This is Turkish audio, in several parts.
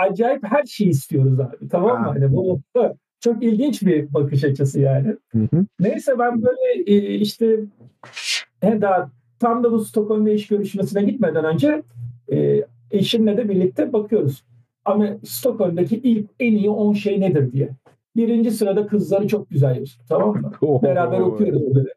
acayip her şeyi istiyoruz abi. Tamam mı? Hani bu çok ilginç bir bakış açısı yani. Hı hı. Neyse ben böyle e, işte daha tam da bu Stockholm'da iş görüşmesine gitmeden önce e, eşimle de birlikte bakıyoruz. Ama Stockholm'daki ilk en iyi 10 şey nedir diye. Birinci sırada kızları çok güzel yazıyor. Tamam mı? Beraber okuyoruz böyle.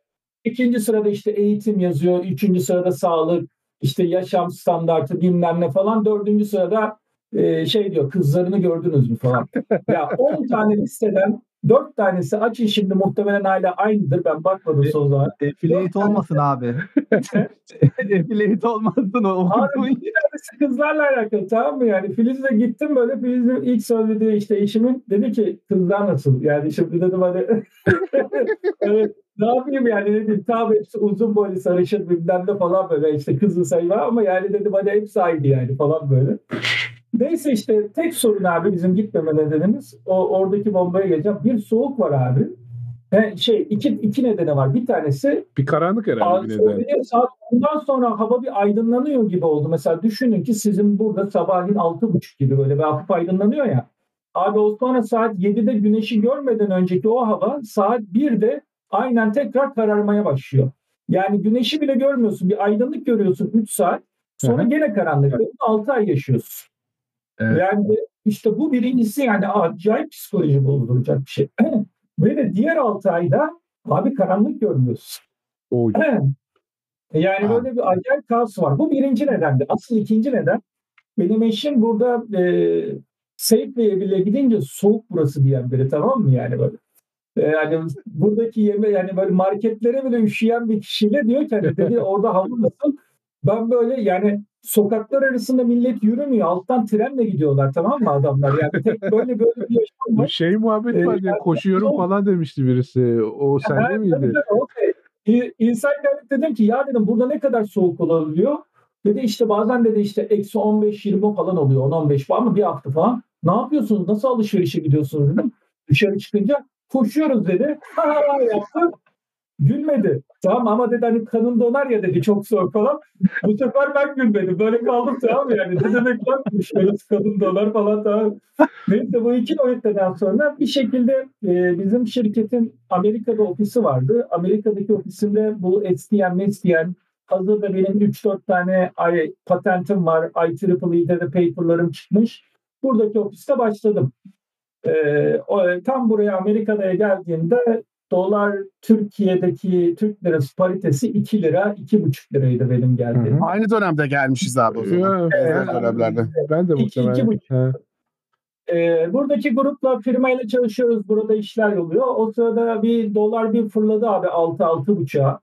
İkinci sırada işte eğitim yazıyor. Üçüncü sırada sağlık, işte yaşam standartı bilmem ne falan. Dördüncü sırada e, şey diyor kızlarını gördünüz mü falan. ya 10 tane listeden Dört tanesi açın şimdi muhtemelen hala aynıdır. Ben bakmadım son zaman. Affiliate olmasın abi. Affiliate olmasın o. Abi bir tanesi kızlarla alakalı tamam mı yani? Filiz'le gittim böyle Filiz'in ilk söylediği işte eşimin dedi ki kızlar nasıl? Yani şimdi dedim hani evet, ne yapayım yani dedim tabi hepsi uzun boylu sarışın bilmem ne falan böyle işte kızı sayı ama yani dedim hani hepsi aynı yani falan böyle. Neyse işte tek sorun abi bizim gitmeme nedenimiz o oradaki bombaya geleceğim. Bir soğuk var abi. He, şey iki, iki nedeni var. Bir tanesi bir karanlık herhalde bir neden. Saat ondan sonra hava bir aydınlanıyor gibi oldu. Mesela düşünün ki sizin burada sabahleyin altı buçuk gibi böyle bir hafif aydınlanıyor ya. Abi o sonra saat 7'de güneşi görmeden önceki o hava saat 1'de aynen tekrar kararmaya başlıyor. Yani güneşi bile görmüyorsun. Bir aydınlık görüyorsun 3 saat. Sonra Hı-hı. gene karanlık. 6 ay yaşıyorsun. Evet. Yani işte bu birincisi yani acayip psikoloji bozduracak bir şey. Ve de diğer 6 ayda abi karanlık görmüyorsun. Oy. yani ha. böyle bir acayip kaos var. Bu birinci nedendi. Asıl ikinci neden benim eşim burada e, Safeway'e bile gidince soğuk burası diyen biri tamam mı yani böyle. E, yani buradaki yeme yani böyle marketlere bile üşüyen bir kişiyle diyor ki hani dedi orada hava nasıl? Ben böyle yani sokaklar arasında millet yürümüyor. Alttan trenle gidiyorlar tamam mı adamlar? Yani böyle böyle bir yaşam var. Şey muhabbet ee, var ya koşuyorum o, falan demişti birisi. O sende miydi? Tabii, tabii, okay. İnsan geldik dedim ki ya dedim burada ne kadar soğuk olabiliyor? Dedi işte bazen dedi işte eksi 15-20 falan oluyor 10-15 falan mı bir hafta falan. Ne yapıyorsunuz? Nasıl alışverişe gidiyorsunuz dedim. Dışarı çıkınca koşuyoruz dedi. Ha yaptım. Gülmedi. Tamam ama dedi hani kanın donar ya dedi çok soğuk falan. Bu sefer ben gülmedim. Böyle kaldım tamam yani. Ne demek lan şöyle kanın donar falan tamam. Neyse bu iki oyundan sonra bir şekilde e, bizim şirketin Amerika'da ofisi vardı. Amerika'daki ofisinde bu STM, STM hazırda benim 3-4 tane ay, patentim var. IEEE'de de paperlarım çıkmış. Buradaki ofiste başladım. Ee, o, tam buraya Amerika'da geldiğimde dolar Türkiye'deki Türk lirası paritesi 2 lira 2,5 liraydı benim geldiğim. Aynı dönemde gelmişiz abi o zaman. Evet, dönemlerde. Ben de muhtemelen. Ee, buradaki grupla firmayla çalışıyoruz. Burada işler oluyor. O sırada bir dolar bir fırladı abi 6 altı buçuğa.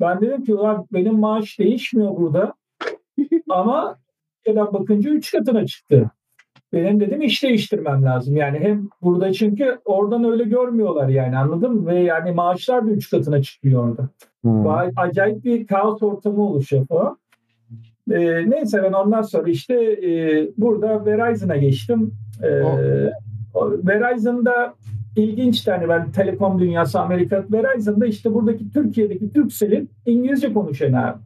Ben dedim ki ulan benim maaş değişmiyor burada. Ama bakınca 3 katına çıktı. Benim dedim iş değiştirmem lazım. Yani hem burada çünkü oradan öyle görmüyorlar yani anladın mı? Ve yani maaşlar da üç katına çıkıyor orada. Hmm. Acayip bir kaos ortamı oluşuyor falan. Ee, neyse ben ondan sonra işte e, burada Verizon'a geçtim. Ee, oh. Verizon'da ilginç yani ben telekom dünyası Amerika Verizon'da işte buradaki Türkiye'deki Turkcell'in İngilizce konuşan abi.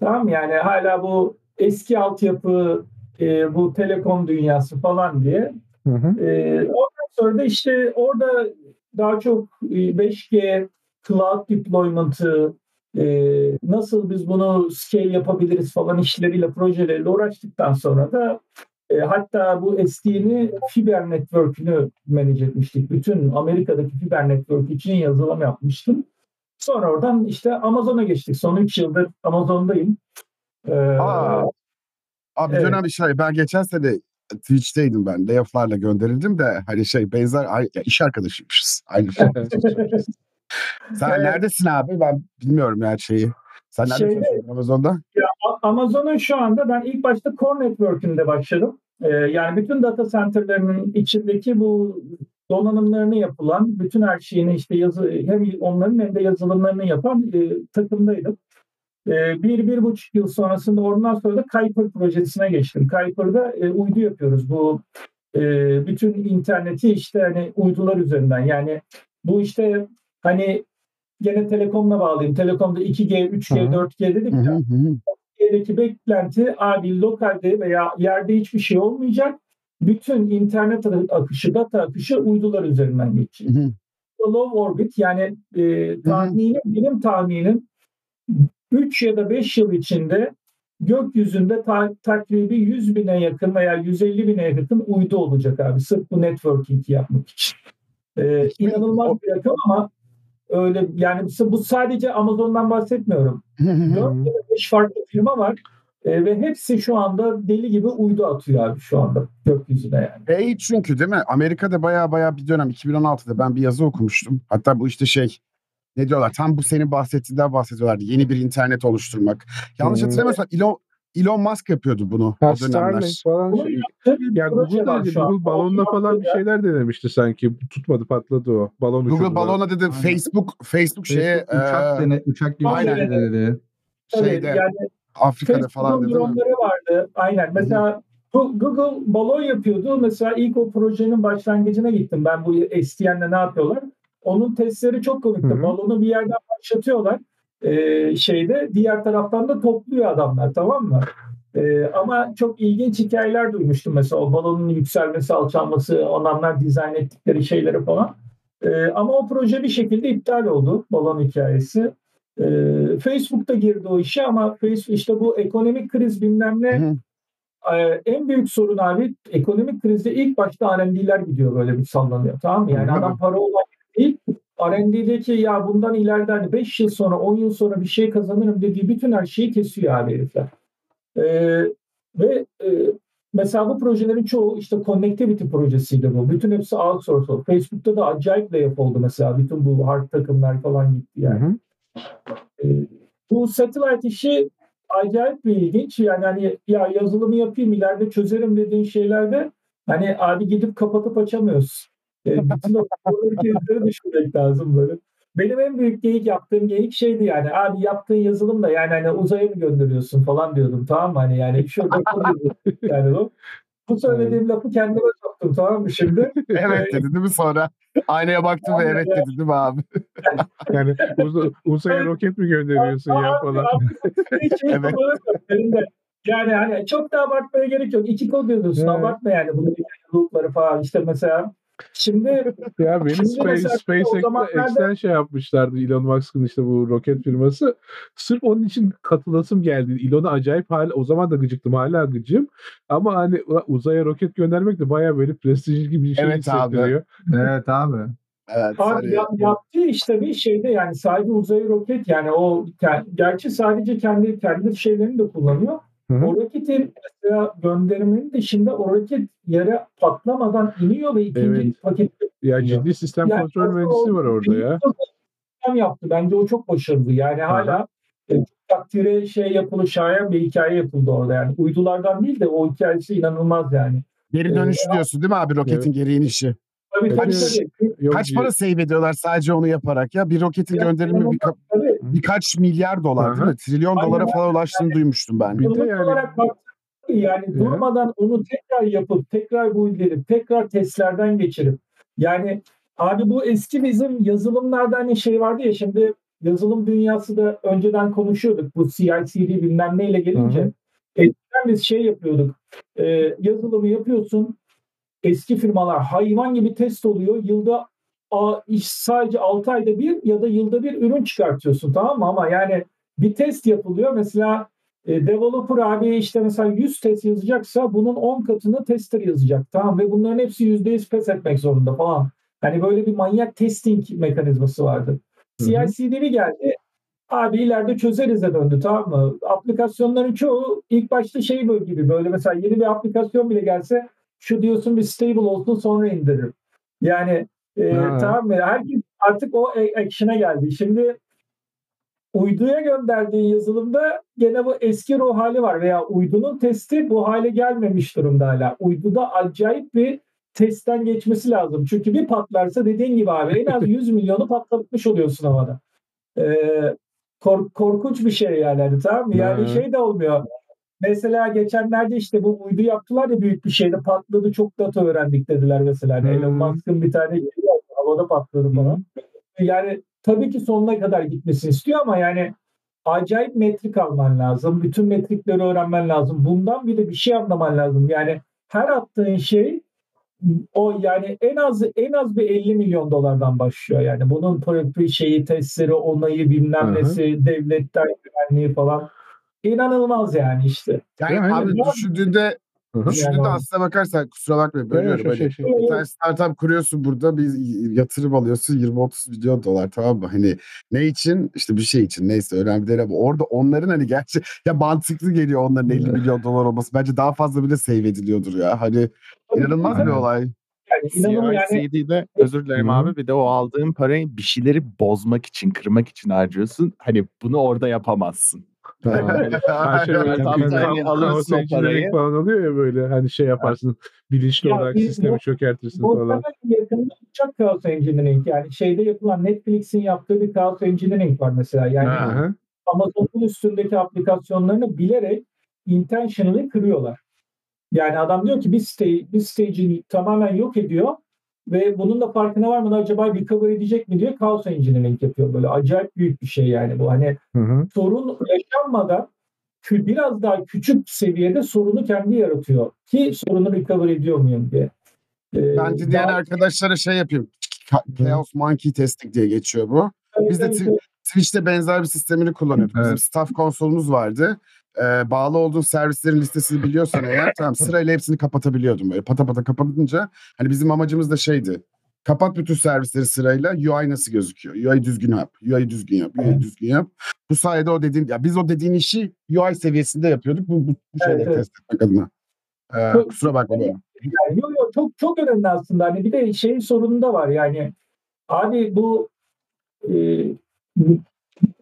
Tamam yani hala bu eski altyapı e, bu telekom dünyası falan diye. Hı hı. E, ondan sonra da işte orada daha çok 5G e, cloud deployment'ı e, nasıl biz bunu scale yapabiliriz falan işleriyle projeleriyle uğraştıktan sonra da e, hatta bu SD'ni fiber network'ünü manage etmiştik. Bütün Amerika'daki fiber network için yazılım yapmıştım. Sonra oradan işte Amazon'a geçtik. Son 3 yıldır Amazon'dayım. Ee, Aa, Abi evet. dönem şey ben geçen sene Twitch'teydim ben. Layoff'larla gönderildim de hani şey benzer ya iş arkadaşıymışız. Aynı şey. Sen evet. neredesin abi? Ben bilmiyorum yani şeyi. Sen nerede şey, çalışıyorsun Amazon'da? Ya, Amazon'un şu anda ben ilk başta Core Network'ünde başladım. Ee, yani bütün data center'larının içindeki bu donanımlarını yapılan, bütün her şeyini işte yazı, hem onların hem de yazılımlarını yapan e, takımdaydım. Ee, bir, bir buçuk yıl sonrasında ondan sonra da Kuiper projesine geçtim. Kuiper'da e, uydu yapıyoruz. Bu e, bütün interneti işte hani uydular üzerinden. Yani bu işte hani gene telekomla bağlayayım. Telekomda 2G, 3G, Hı-hı. 4G dedik ya. Hı-hı. 4G'deki beklenti abi lokalde veya yerde hiçbir şey olmayacak. bütün internet akışı, data akışı uydular üzerinden. Hı hı. Low orbit yani e, tahminim, benim tahminim 3 ya da 5 yıl içinde gökyüzünde ta, takribi 100 bine yakın veya 150 bine yakın uydu olacak abi. Sırf bu networking yapmak için. Ee, inanılmaz bir rakam ama öyle yani bu sadece Amazon'dan bahsetmiyorum. Hı hı. 4 ya da 5 farklı firma var. Ee, ve hepsi şu anda deli gibi uydu atıyor abi şu anda gökyüzüne yani. Şey çünkü değil mi? Amerika'da baya baya bir dönem 2016'da ben bir yazı okumuştum. Hatta bu işte şey ne diyorlar? Tam bu senin bahsettiğinden bahsediyorlardı. Yeni bir internet oluşturmak. Yanlış Hmm. hatırlamıyorsam Elon, Elon Musk yapıyordu bunu Ha, o dönemler. Starlink falan şey. Ya proje Google balonla falan bir şeyler denemişti sanki. Tutmadı patladı o. Balon Google uçurdu. balona dedi Aynen. Facebook Facebook şeye Facebook uçak, e, dene, uçak gibi Aynen. şey denedi. Tabii, şeyde yani Afrika'da falan Facebook'un dedi değil mi? dronları vardı. Aynen. Mesela Google balon yapıyordu. Mesela ilk o projenin başlangıcına gittim. Ben bu STN'de ne yapıyorlar? Onun testleri çok komikti. Balonu bir yerden başlatıyorlar. Ee, şeyde diğer taraftan da topluyor adamlar tamam mı? Ee, ama çok ilginç hikayeler duymuştum mesela o balonun yükselmesi, alçalması, onlarlar dizayn ettikleri şeyleri falan. Ee, ama o proje bir şekilde iptal oldu balon hikayesi. Ee, Facebook da girdi o işe ama Facebook işte bu ekonomik kriz bilmem ne en büyük sorun abi ekonomik krizde ilk başta R&D'ler gidiyor böyle bir sallanıyor tamam mı? Yani adam para olan değil R&D'deki ya bundan ileride hani 5 yıl sonra 10 yıl sonra bir şey kazanırım dediği bütün her şeyi kesiyor abi herifler. Ee, ve e, mesela bu projelerin çoğu işte connectivity projesiydi bu. Bütün hepsi outsource oldu. Facebook'ta da acayip layoff oldu mesela. Bütün bu hard takımlar falan gitti Hı yani. hı. Ee, bu satellite işi acayip bir ilginç. Yani hani ya yazılımı yapayım ileride çözerim dediğin şeylerde hani abi gidip kapatıp açamıyoruz. Ee, bütün o kezdleri düşünmek lazım böyle. Benim en büyük geyik yaptığım geyik şeydi yani abi yaptığın yazılım da yani hani uzaya mı gönderiyorsun falan diyordum tamam mı hani yani şurada koyuyordum yani bu. Bu söylediğim lafı kendime soktum tamam mı şimdi? Evet dedi değil mi sonra? Aynaya baktı ve evet dedi değil mi abi? Yani uz- uzaya roket mi gönderiyorsun ya falan. şey Evet. Yani hani çok da abartmaya gerek yok. İki kod yazıyorsun. Evet. Abartma yani. Bunu loopları falan işte mesela. Şimdi Ya benim Şimdi Space, SpaceX'te X'ten şey yapmışlardı Elon Musk'ın işte bu roket firması. Sırf onun için katılasım geldi. Elon'a acayip hala o zaman da gıcıktım hala gıcım. Ama hani uzaya roket göndermek de bayağı böyle prestijli gibi bir şey Evet abi. hissettiriyor. Evet abi. Evet. abi ya- yaptığı işte bir şeyde yani sadece uzay roket yani o ke- gerçi sadece kendi kendi şeylerini de kullanıyor. Hı hı. O roketin mesela göndermenin dışında o roket yere patlamadan iniyor ve ikinci Evet. paket Ya ciddi sistem Yani kontrol mühendisi var orada ya. sistem yaptı. Bence o çok başarılı. Yani hala e, takdire şey yapılı şayan bir hikaye yapıldı orada yani. Uydulardan değil de o hikayesi inanılmaz yani. Geri dönüşü diyorsun değil mi abi roketin geri inişi? Tabii tabii Evet. tabii. Yok, Kaç para save ediyorlar sadece onu yaparak ya? Bir roketin Ya, gönderimi bir, tabii. birkaç milyar dolar değil mi? Trilyon Aynen. dolara falan ulaştığını duymuştum ben. Bir de yani- olarak bak yani Ya. durmadan onu tekrar yapıp tekrar bu edip tekrar testlerden geçirip yani abi bu eski bizim yazılımlarda hani şey vardı ya şimdi yazılım dünyası da önceden konuşuyorduk bu CI/CD bilmem neyle gelince Hı eskiden biz şey yapıyorduk e, yazılımı yapıyorsun eski firmalar hayvan gibi test oluyor yılda iş sadece 6 ayda bir ya da yılda bir ürün çıkartıyorsun tamam mı ama yani bir test yapılıyor mesela e, developer abi işte mesela 100 test yazacaksa bunun 10 katını tester yazacak. Tamam ve bunların hepsi %100 pes etmek zorunda falan. Hani böyle bir manyak testing mekanizması vardı. CI/CD bir geldi. Abi ileride çözeriz'e döndü tamam mı? Aplikasyonların çoğu ilk başta şey böyle gibi böyle mesela yeni bir aplikasyon bile gelse şu diyorsun bir stable olsun sonra indiririm. Yani e, Ha. tamam mı? Herkes artık o a- action'a geldi. Şimdi uyduya gönderdiğin yazılımda gene bu eski ruh hali var veya uydunun testi bu hale gelmemiş durumda hala. Uyduda acayip bir testten geçmesi lazım. Çünkü bir patlarsa dediğin gibi abi en az 100 milyonu patlatmış oluyorsun havada. Ee, kork- korkunç bir şey yani tamam mı? Yani şey de olmuyor. Mesela geçenlerde işte bu uydu yaptılar ya büyük bir şeyde patladı çok data öğrendik dediler mesela. Hani Hı. Elon Musk'ın bir tane havada patladı falan. Yani tabii ki sonuna kadar gitmesini istiyor ama yani acayip metrik alman lazım. Bütün metrikleri öğrenmen lazım. Bundan bir de bir şey anlaman lazım. Yani her attığın şey o yani en az en az bir 50 milyon dolardan başlıyor yani. Bunun şeyi testleri, onayı, bilmem nesi, devletten güvenliği falan. İnanılmaz yani işte. Yani Ya, aynen. abi düşündüğünde Hı hı. düşündüğünde Yani- aslına bakarsan kusura bakmayın Böyle bölüyorum. şey, Hani şey, şey. bir tane startup kuruyorsun burada bir yatırım alıyorsun 20-30 milyon dolar tamam mı? Hani ne için? İşte bir şey için neyse önemli değil ama orada onların hani gerçi ya mantıklı geliyor onların 50 milyon dolar olması. Bence daha fazla bile save ediliyordur ya. Hani inanılmaz bir olay. Yani inanılmaz yani özür dilerim abi bir de o aldığın parayı bir şeyleri bozmak için, kırmak için harcıyorsun. Hani bunu orada yapamazsın. Her şey böyle Tam o engineering parayı. falan oluyor ya böyle hani şey yaparsın bilinçli Ya olarak biz sistemi bu- çökertirsin Bu falan. hemen yakında uçak Chaos Engineering yani şeyde yapılan Netflix'in yaptığı bir Chaos Engineering var mesela. Yani Ha. Hı hı. Amazon'un üstündeki aplikasyonlarını bilerek intentionally kırıyorlar. Yani adam diyor ki bir site, bir stage'i tamamen yok ediyor ve bunun da farkına varmadan acaba recover edecek mi diye Chaos Engineering yapıyor. Böyle acayip büyük bir şey yani bu. Hani Hı hı. sorun yaşanmadan kü- biraz daha küçük seviyede sorunu kendi yaratıyor. Ki sorunu recover ediyor muyum diye. Ee, Ben dinleyen daha- arkadaşlara şey yapayım. Ka- Chaos Monkey Testing diye geçiyor bu. Biz de Evet, Twi- evet. Twitch'te benzer bir sistemini kullanıyorduk. Bizim Evet. staff konsolumuz vardı. Ee, bağlı olduğun servislerin listesini biliyorsan eğer tamam sırayla hepsini kapatabiliyordum böyle pata pata kapatınca hani bizim amacımız da şeydi. Kapat bütün servisleri sırayla UI nasıl gözüküyor? UI düzgün yap. UI düzgün yap. UI düzgün yap. Bu sayede o dediğin ya biz o dediğin işi UI seviyesinde yapıyorduk. Bu, bu, bu şeyleri Evet, evet. test etmek adına. Ee, Çok- kusura bakma böyle. Yani yok yok çok çok önemli aslında. Hani bir de şey sorunu da var yani. Abi bu e,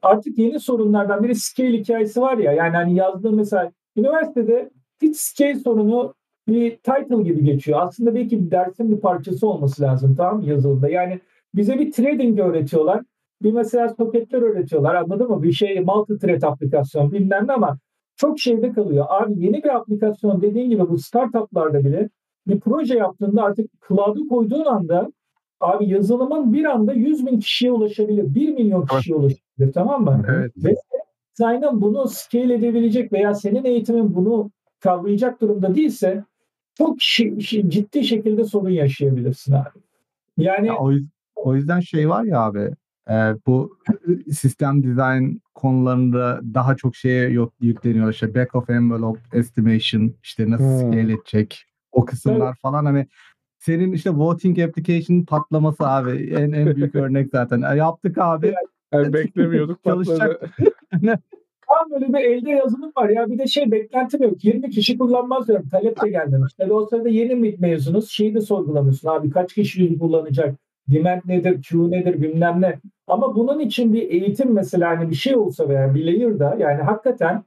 artık yeni sorunlardan biri scale hikayesi var ya. Yani hani yazdığım mesela üniversitede hiç scale sorunu bir title gibi geçiyor. Aslında belki bir dersin bir parçası olması lazım tamam yazılımda. Yani bize bir trading öğretiyorlar. Bir mesela soketler öğretiyorlar anladın mı? Bir şey multi thread aplikasyon bilmem ne ama çok şeyde kalıyor. Abi yeni bir aplikasyon dediğin gibi bu startuplarda bile bir proje yaptığında artık cloud'u koyduğun anda abi yazılımın bir anda 100 bin kişiye ulaşabilir. 1 milyon kişiye ulaşabilir tamam mı? Evet. Ve sen aynen bunu scale edebilecek veya senin eğitimin bunu kavrayacak durumda değilse çok ciddi şekilde sorun yaşayabilirsin abi. Yani Ya o, o yüzden şey var ya abi e, bu sistem design konularında daha çok şeye yok yükleniyor. İşte back of envelope estimation işte nasıl Hmm. scale edecek o kısımlar falan hani senin işte voting application patlaması abi en en büyük örnek zaten. E, yaptık abi. Yani beklemiyorduk Çalışacak. patladı. tam böyle bir elde yazılım var ya bir de şey beklentim yok. 20 kişi kullanmaz diyorum. Talep de gelmemiş. Tabii o sırada yeni mi mezunuz şeyi de sorgulamıyorsun abi kaç kişi kullanacak? Demand nedir, Q nedir bilmem ne. Ama bunun için bir eğitim mesela hani bir şey olsa veya bir layer'da yani hakikaten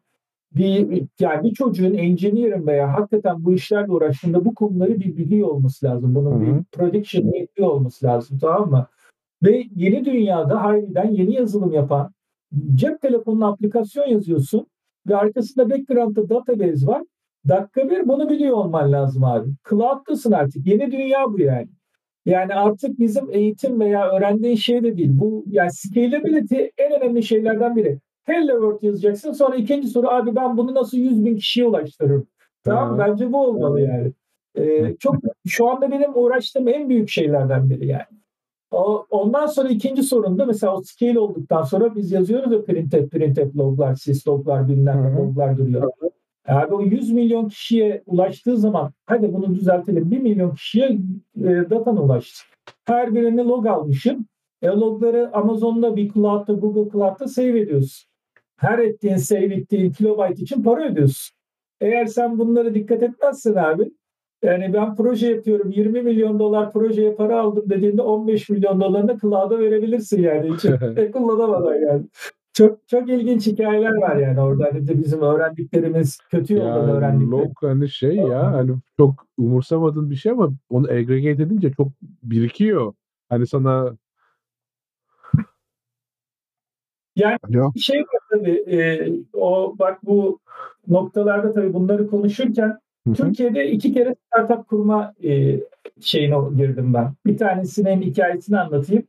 bir yani bir çocuğun engineer'in veya hakikaten bu işlerle uğraştığında bu konuları bir biliyor olması lazım. Bunun Hı hı. bir prediction yapıyor olması lazım tamam mı? Ve yeni dünyada harbiden yeni yazılım yapan cep telefonuna aplikasyon yazıyorsun ve arkasında background'da database var. Dakika bir bunu biliyor olman lazım abi. Cloud'dasın artık. Yeni dünya bu yani. Yani artık bizim eğitim veya öğrendiğin şey de değil. Bu yani scalability en önemli şeylerden biri. Hello World yazacaksın. Sonra ikinci soru abi ben bunu nasıl 100 bin kişiye ulaştırırım? Tamam Tamam. bence bu olmalı yani. Ee, çok şu anda benim uğraştığım en büyük şeylerden biri yani. Ondan sonra ikinci sorunda mesela o scale olduktan sonra biz yazıyoruz ya printf, printf loglar, sys loglar, bilmem ne loglar duruyor. Abi o 100 milyon kişiye ulaştığı zaman hadi bunu düzeltelim 1 milyon kişiye e, datan ulaştı. Her birini log almışım. E, logları Amazon'da bir cloud'da Google Cloud'da save ediyorsun. Her ettiğin save ettiğin kilobayt için para ödüyorsun. Eğer sen bunları dikkat etmezsen abi yani ben proje yapıyorum 20 milyon dolar projeye para aldım dediğinde 15 milyon dolarını cloud'a verebilirsin yani. Hiç kullanamadan yani. Çok çok ilginç hikayeler var yani orada hani de bizim öğrendiklerimiz kötü yoldan Ya öğrendiklerimiz. log hani şey ya hani çok umursamadığın bir şey ama onu aggregate edince çok birikiyor. Hani sana Alo. Bir şey var tabii e, o bak bu noktalarda tabii bunları konuşurken Türkiye'de iki kere startup kurma e, şeyine girdim ben. Bir tanesinin hikayesini anlatayım.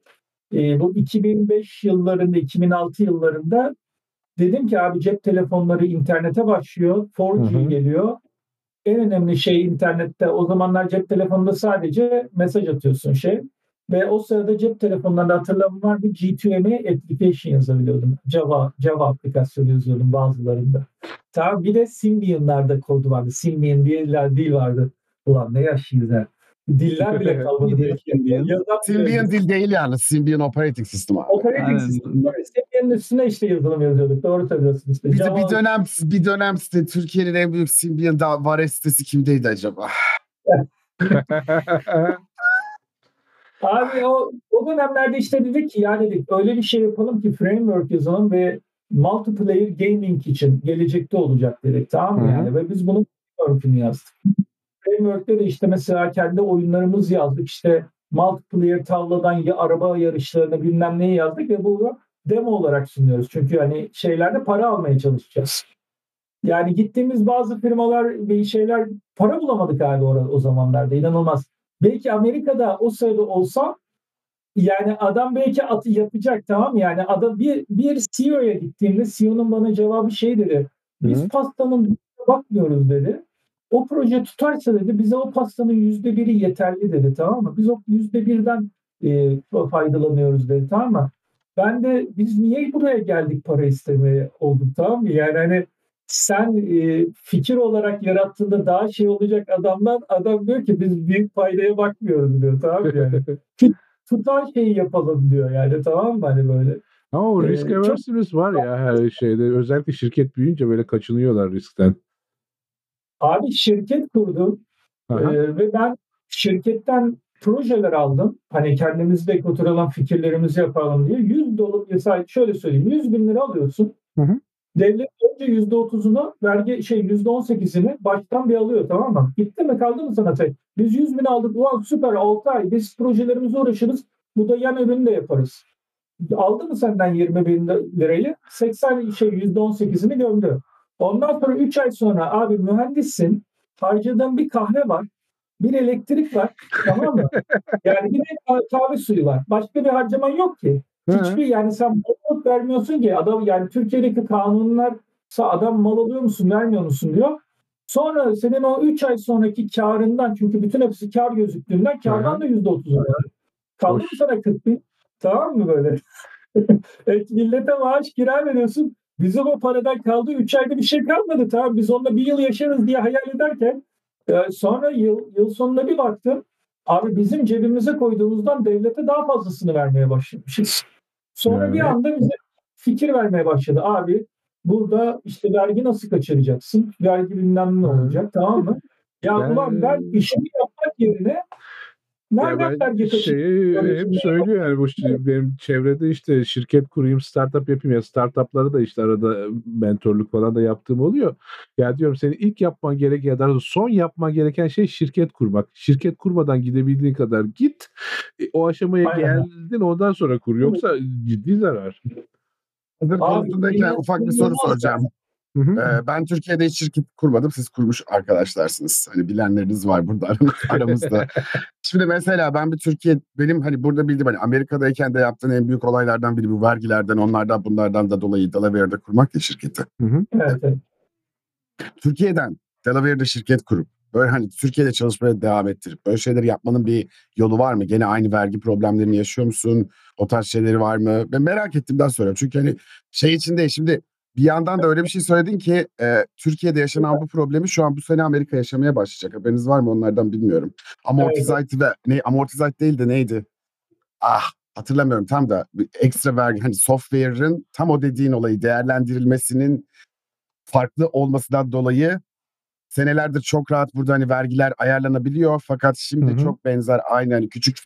E, bu 2005 yıllarında, 2006 yıllarında dedim ki abi cep telefonları internete başlıyor. 4G Hı hı. geliyor. en önemli şey internette o zamanlar cep telefonunda sadece mesaj atıyorsun şey. Ve o sırada cep telefonlarında hatırlamam var bir G2M application yazabiliyordum. Java, Java aplikasyonu yazıyordum bazılarında. Tamam bir de Symbian'larda kod vardı. Symbian diye dil vardı. Ulan ne yaşlıyız ha. Diller bile kalmadı. Symbian? Symbian dil değil yani. Symbian Operating System abi. Operating. System. Evet, Symbian'ın üstüne işte yazılım yazıyorduk. Doğru söylüyorsun işte. Bir, Java- bir dönem bir dönem işte Türkiye'nin en büyük Symbian da var sitesi kimdeydi acaba? Abi o, o dönemlerde işte dedik ki ya dedik öyle bir şey yapalım ki framework yazalım ve multiplayer gaming için gelecekte olacak dedik tamam mı yani ve biz bunun framework'ünü yazdık. Framework'te de işte mesela kendi oyunlarımız yazdık işte multiplayer tavladan ya araba yarışlarını bilmem neyi yazdık ve bunu demo olarak sunuyoruz. Çünkü hani şeylerde para almaya çalışacağız. Yani gittiğimiz bazı firmalar bir şeyler para bulamadık abi orada o zamanlarda inanılmaz. Belki Amerika'da o sırada olsa yani adam belki atı yapacak tamam? Yani adam bir, bir CEO'ya gittiğimde CEO'nun bana cevabı şey dedi. Biz Hı. pastanın bakmıyoruz dedi. O proje tutarsa dedi bize o pastanın yüzde biri yeterli dedi tamam mı? Biz o yüzde birden e, faydalanıyoruz dedi tamam mı? Ben de biz niye buraya geldik para istemeye olduk tamam mı? Yani hani sen e, fikir olarak yarattığında daha şey olacak adamdan adam diyor ki biz büyük faydaya bakmıyoruz diyor tamam mı yani. Tutan şeyi yapalım diyor yani tamam mı hani böyle. Ama o Ee, risk çok- aversiniz var ya her şeyde. Özellikle şirket büyüyünce böyle kaçınıyorlar riskten. Abi şirket kurdum Aha. e, ve ben şirketten projeler aldım. Hani kendimizde oturulan fikirlerimizi yapalım diye. 100 dolar şöyle söyleyeyim 100 bin lira alıyorsun. Hı hı. Devlet önce %30'unu vergi şey %18'ini baştan bir alıyor tamam mı? Gitti mi kaldı mı sana tek? Biz 100 bin aldık. Ulan süper 6 ay biz projelerimize uğraşırız. Bu da yan ürünü de yaparız. Aldı mı senden 20 bin lirayı? 80 şey %18'ini gömdü. Ondan sonra 3 ay sonra abi mühendissin. Harcadığın bir kahve var. Bir elektrik var. Tamam mı? Yani bir de kah- kahve suyu var. Başka bir harcaman yok ki. Hı. Hiçbir yani sen mal vermiyorsun ki adam yani Türkiye'deki kanunlar adam mal alıyor musun vermiyor musun diyor. Sonra senin o 3 ay sonraki karından çünkü bütün hepsi kar gözüktüğünden kardan da %30 var. Kaldı mı sana 40 bin? Tamam mı böyle? Et, millete maaş kira veriyorsun. Bizim o paradan kaldı 3 ayda bir şey kalmadı. Tamam biz onunla bir yıl yaşarız diye hayal ederken e, sonra yıl, yıl sonuna bir baktım. Abi bizim cebimize koyduğumuzdan devlete daha fazlasını vermeye başlamışız. Sonra bir anda bize fikir vermeye başladı. Abi burada işte vergi nasıl kaçıracaksın? Vergi bilmem ne olacak tamam mı? Ya Ben- ulan ben işimi yapmak yerine Ya nereden ben vergi kaçıracağım? şeyi hep söylüyor yani bu benim çevrede işte şirket kurayım, startup yapayım ya startupları da işte arada mentorluk falan da yaptığım oluyor. Ya diyorum senin ilk yapman gereken ya da son yapman gereken şey şirket kurmak. Şirket kurmadan gidebildiğin kadar git. E, O aşamaya Aynen. geldin ondan sonra kur. Yoksa ciddi zarar. Hazır konusundayken ufak bir soru soracağım. Hı hı. Ee, ben Türkiye'de hiç şirket kurmadım. Siz kurmuş arkadaşlarsınız. Hani bilenleriniz var burada aram- aramızda. Şimdi mesela ben bir Türkiye benim hani burada bildiğim hani Amerika'dayken de yaptığın en büyük olaylardan biri bu vergilerden onlardan bunlardan da dolayı Delaware'de kurmak ya şirketi. Hı hı. Evet, evet. Türkiye'den Delaware'de şirket kurup böyle hani Türkiye'de çalışmaya devam ettirip böyle şeyleri yapmanın bir yolu var mı? Gene aynı vergi problemlerini yaşıyor musun? O tarz şeyleri var mı? Ben merak ettiğimden soruyorum. Çünkü hani şey için değil şimdi bir yandan da öyle bir şey söyledin ki e, Türkiye'de yaşanan bu problemi şu an bu sene Amerika yaşamaya başlayacak. Haberiniz var mı onlardan bilmiyorum. Amortizite ve ne amortizite değil de neydi? Ah hatırlamıyorum tam da ekstra vergi hani software'ın tam o dediğin olayı değerlendirilmesinin farklı olmasından dolayı senelerdir çok rahat burada hani vergiler ayarlanabiliyor fakat şimdi Hı hı. çok benzer aynı hani küçük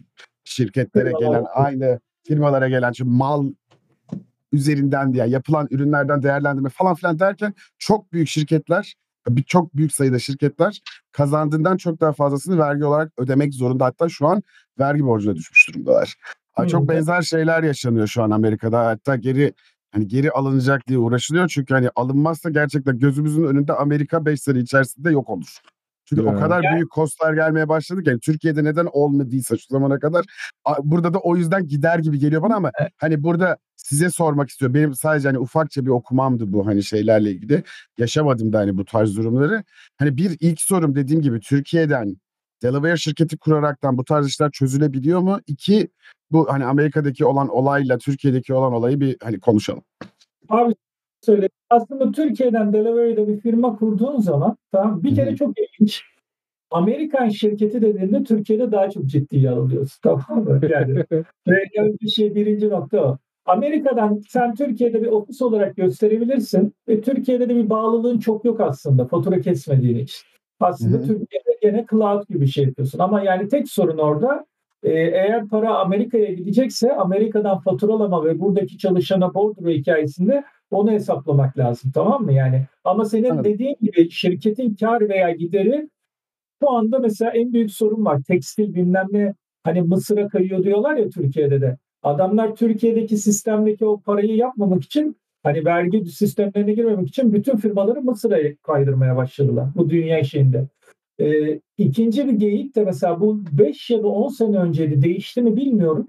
şirketlere Firmalar. gelen aynı firmalara gelen şimdi mal üzerinden diye yapılan ürünlerden değerlendirme falan filan derken çok büyük şirketler bir çok büyük sayıda şirketler kazandığından çok daha fazlasını vergi olarak ödemek zorunda. Hatta şu an vergi borcuna düşmüş durumdalar. Ha, Hı. Çok benzer şeyler yaşanıyor şu an Amerika'da. Hatta geri hani geri alınacak diye uğraşılıyor. Çünkü hani alınmazsa gerçekten gözümüzün önünde Amerika 5 sene içerisinde yok olur. Çünkü o Evet. kadar Yani- büyük kostlar gelmeye başladı ki yani Türkiye'de neden olmadıysa şu zamana kadar burada da o yüzden gider gibi geliyor bana ama hani burada size sormak istiyorum. Benim sadece hani ufakça bir okumamdı bu hani şeylerle ilgili. Yaşamadım da hani bu tarz durumları. Hani bir ilk sorum dediğim gibi Türkiye'den Delaware şirketi kuraraktan bu tarz işler çözülebiliyor mu? İki bu hani Amerika'daki olan olayla Türkiye'deki olan olayı bir hani konuşalım. Abi söyle. Aslında Türkiye'den Delaware'de bir firma kurduğun zaman tamam bir kere çok ilginç. Amerikan şirketi dediğinde Türkiye'de daha çok ciddiye alıyorsun. Tamam mı? Yani, yani bir şey birinci nokta o. Amerika'dan sen Türkiye'de bir ofis olarak gösterebilirsin ve Türkiye'de de bir bağlılığın çok yok aslında fatura kesmediğin için. Aslında Hı hı. Türkiye'de gene cloud gibi bir şey yapıyorsun. Ama yani tek sorun orada e, eğer para Amerika'ya gidecekse Amerika'dan faturalama ve buradaki çalışana bordro hikayesinde onu hesaplamak lazım tamam mı yani? Ama senin Anladım. dediğin gibi şirketin kar veya gideri şu anda mesela en büyük sorun var. Tekstil bilmem ne hani Mısır'a kayıyor diyorlar ya Türkiye'de de. Adamlar Türkiye'deki sistemdeki o parayı yapmamak için hani vergi sistemlerine girmemek için bütün firmaları Mısır'a kaydırmaya başladılar bu dünya şeyinde. Ee, ikinci bir geyik de mesela bu 5 ya da 10 sene önceydi değişti mi bilmiyorum.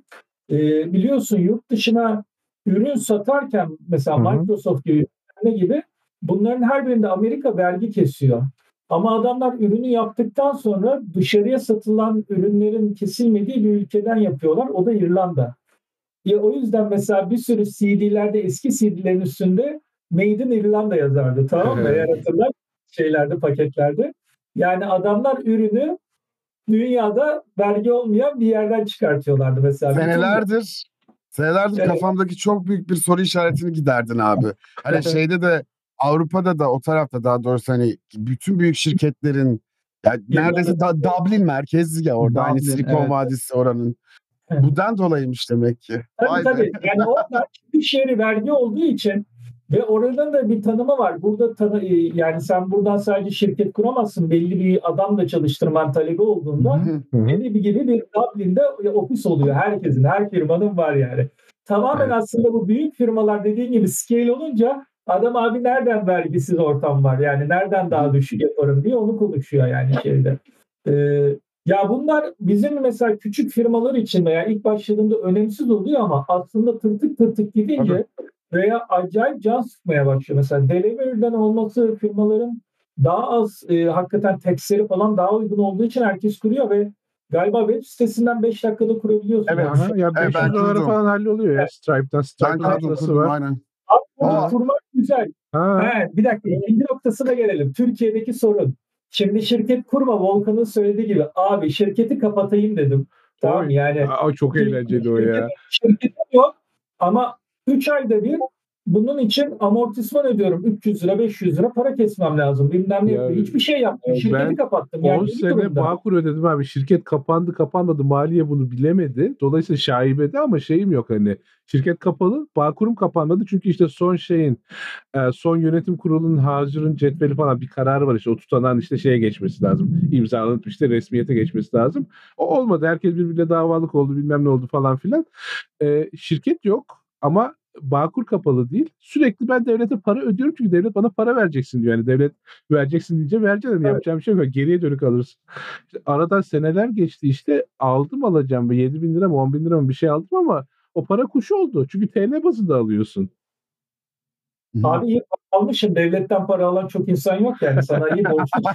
Ee, biliyorsun yurt dışına ürün satarken mesela Hı hı. Microsoft gibi gibi bunların her birinde Amerika vergi kesiyor. Ama adamlar ürünü yaptıktan sonra dışarıya satılan ürünlerin kesilmediği bir ülkeden yapıyorlar. O da İrlanda. Ya o yüzden mesela bir sürü CD'lerde eski CD'lerin üstünde Made in Irlanda yazardı. Tamam mı? Eğer hatırlar şeylerde paketlerde. Yani adamlar ürünü dünyada vergi olmayan bir yerden çıkartıyorlardı mesela. Senelerdir senelerdir Evet. kafamdaki çok büyük bir soru işaretini giderdin abi. Hani şeyde de Avrupa'da da o tarafta daha doğrusu hani bütün büyük şirketlerin yani neredeyse da, Dublin merkezi ya orada hani Dublin, Silikon evet. Vadisi oranın. Budan dolayıymış demek ki. Tabii Vay be. tabii. Yani orada iş yeri vergi olduğu için ve oranın da bir tanımı var. Burada tanı, e, yani sen buradan sadece şirket kuramazsın. Belli bir adamla çalıştırman talebi olduğunda bir gibi bir Dublin'de ofis oluyor. Herkesin, her firmanın var yani. Tamamen Evet. aslında bu büyük firmalar dediğin gibi scale olunca adam abi nereden vergisiz ortam var? Yani nereden daha düşük yaparım diye onu konuşuyor yani şeyde. Ee, ya bunlar bizim mesela küçük firmalar için veya ilk başladığında önemsiz oluyor ama aslında tırtık tırtık gidince veya acayip can sıkmaya başlıyor. Mesela Delivery'den olması firmaların daha az e, hakikaten teksleri falan daha uygun olduğu için herkes kuruyor ve galiba web sitesinden 5 dakikada kurabiliyorsun. Evet. Yani. Aha, ya Evet, 500 ben dolara kurdum. falan halloluyor ya Stripe'dan. Ben Stripe'ın kadro haftası kurdum var. aynen. Aslında kurmak güzel. Ha. Evet, bir dakika ikinci noktasına gelelim. Türkiye'deki sorun. Şimdi şirket kurma Volkan'ın söylediği gibi abi şirketi kapatayım dedim. Tamam yani. Aa, çok eğlenceli o ya. Şirketim yok ama 3 ayda bir bunun için amortisman ödüyorum. 300 lira 500 lira para kesmem lazım. Bilmem ne. Ya, Hiçbir şey yapmadım. ben Şirketi kapattım. 10 Yani bir sene durumda. Bağkur ödedim abi. Şirket kapandı kapanmadı. Maliye bunu bilemedi. Dolayısıyla şaibede ama şeyim yok hani. Şirket kapalı. Bağkur'um kapanmadı. Çünkü işte son şeyin e, son yönetim kurulunun hazırın cetveli falan bir kararı var işte. O tutanağın işte şeye geçmesi lazım. İmzalanıp işte resmiyete geçmesi lazım. O olmadı. Herkes birbirine davalık oldu bilmem ne oldu falan filan. E, şirket yok ama Bağkur kapalı değil. Sürekli ben devlete para ödüyorum çünkü devlet bana para vereceksin diyor. Yani devlet vereceksin deyince vereceksin. Yani Evet. yapacağım bir şey yok. Geriye dönük alırsın. İşte aradan seneler geçti işte aldım alacağım. 7 bin lira mı 10 bin lira mı bir şey aldım ama o para kuş oldu. Çünkü TL bazında alıyorsun. Abi iyi almışım. Devletten para alan çok insan yok yani. Sana iyi borçlu.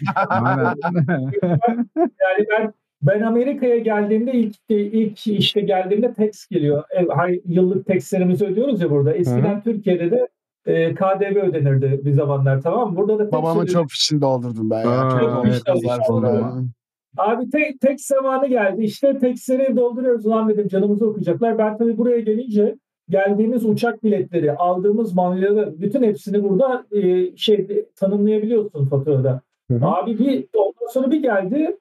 Yani ben ben Amerika'ya geldiğimde ilk ilk işte geldiğimde tax geliyor. E, hay- yıllık taxlerimizi ödüyoruz ya burada. Eskiden Türkiye'de de e, KDV ödenirdi bir zamanlar tamam mı? Burada da Babamın ödüyoruz. çok fişini doldurdum ben ya. Aa, Çok evet. Abi tek tek zamanı geldi. İşte taxleri dolduruyoruz. Ulan dedim canımızı okuyacaklar. Ben tabii buraya gelince geldiğimiz uçak biletleri, aldığımız malları bütün hepsini burada e, şey tanımlayabiliyorsun faturada. Hı hı. Abi bir ondan sonra bir geldi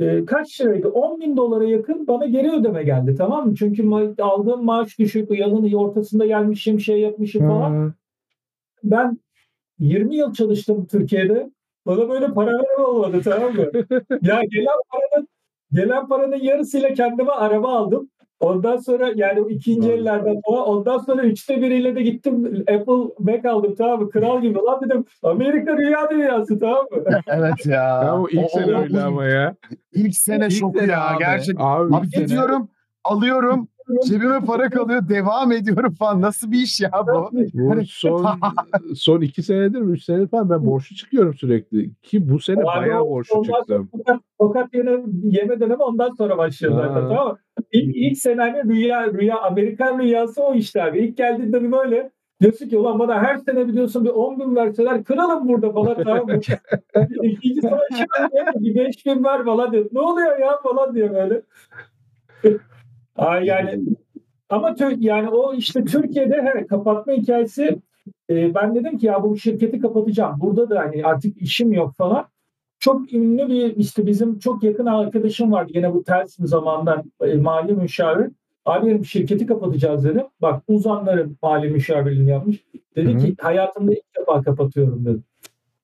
e, kaç liraydı? 10 bin dolara yakın bana geri ödeme geldi tamam mı? Çünkü ma- aldığım maaş düşük, yılın ortasında gelmişim, şey yapmışım falan. Ha. Ben 20 yıl çalıştım Türkiye'de. Bana böyle para veren olmadı tamam mı? ya gelen paranın gelen paranın yarısıyla kendime araba aldım. Ondan sonra yani o ikinci ellerden falan. Ondan sonra üçte biriyle de gittim Apple Mac aldım tamam mı? Kral gibi. Lan dedim Amerika rüya dünyası tamam mı? Evet ya. Ya o ilk O- sene o- öyle ama ya. İlk sene İlk şoku sene ya abi. gerçekten. Abi Abi gidiyorum alıyorum Cebime para kalıyor. Devam ediyorum falan. Nasıl bir iş ya bu? Bu Hani- son son iki senedir mi üç senedir falan ben borçlu çıkıyorum sürekli. Ki bu sene Abi bayağı borçlu çıktım. Tokat, tokat yeme, yeme dönemi ondan sonra başlıyor Ha. zaten tamam mı? İlk, ilk sene hani rüya, rüya, Amerikan rüyası o işte abi. İlk geldiğinde bir böyle diyorsun ki ulan bana her sene biliyorsun bir 10 bin verseler kıralım burada falan tamam mı? İkinci sene şimdi bir 5 bin ver falan diyor. Ne oluyor ya falan diyor böyle. Ay yani ama tü- yani o işte Türkiye'de he, kapatma hikayesi e, ben dedim ki ya bu şirketi kapatacağım. Burada da hani artık işim yok falan. Çok ünlü bir işte bizim çok yakın arkadaşım vardı yine bu Telsim zamandan e, mali müşavir. Abi dedim şirketi kapatacağız dedim. Bak uzanların mali müşavirliğini yapmış. Dedi Hı hı. ki hayatımda ilk defa kapatıyorum dedim.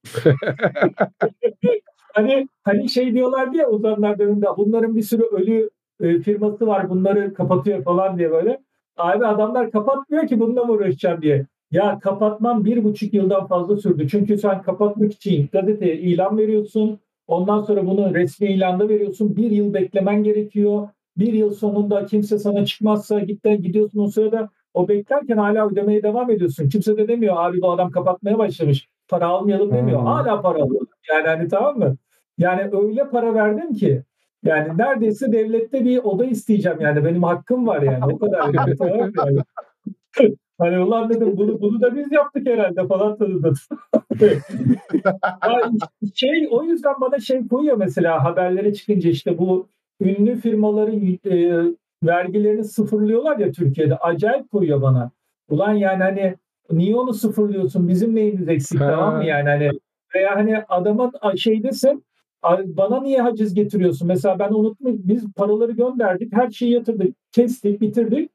hani hani şey diyorlar diye uzanlar döneminde bunların bir sürü ölü e, firması var bunları kapatıyor falan diye böyle. Abi adamlar kapatmıyor ki bununla mı uğraşacağım diye. Ya kapatmam bir buçuk yıldan fazla sürdü. Çünkü sen kapatmak için gazeteye ilan veriyorsun. Ondan sonra bunu resmi ilanda veriyorsun. Bir yıl beklemen gerekiyor. Bir yıl sonunda kimse sana çıkmazsa git de gidiyorsun o sırada o beklerken hala ödemeye devam ediyorsun. Kimse de demiyor abi bu adam kapatmaya başlamış. Para almayalım demiyor. Hmm. Hala para alıyor. Yani hani tamam mı? Yani öyle para verdim ki yani neredeyse devlette bir oda isteyeceğim yani benim hakkım var yani o kadar yani, yani. Hani ulan dedim bunu, bunu da biz yaptık herhalde falan tadı ya şey o yüzden bana şey koyuyor mesela haberlere çıkınca işte bu ünlü firmaların e, vergilerini sıfırlıyorlar ya Türkiye'de acayip koyuyor bana. Ulan yani hani niye onu sıfırlıyorsun? Bizim neyimiz eksik Ha. tamam mı yani hani veya hani adamın şeydesin bana niye haciz getiriyorsun? Mesela ben unutmuş biz paraları gönderdik her şeyi yatırdık kestik bitirdik.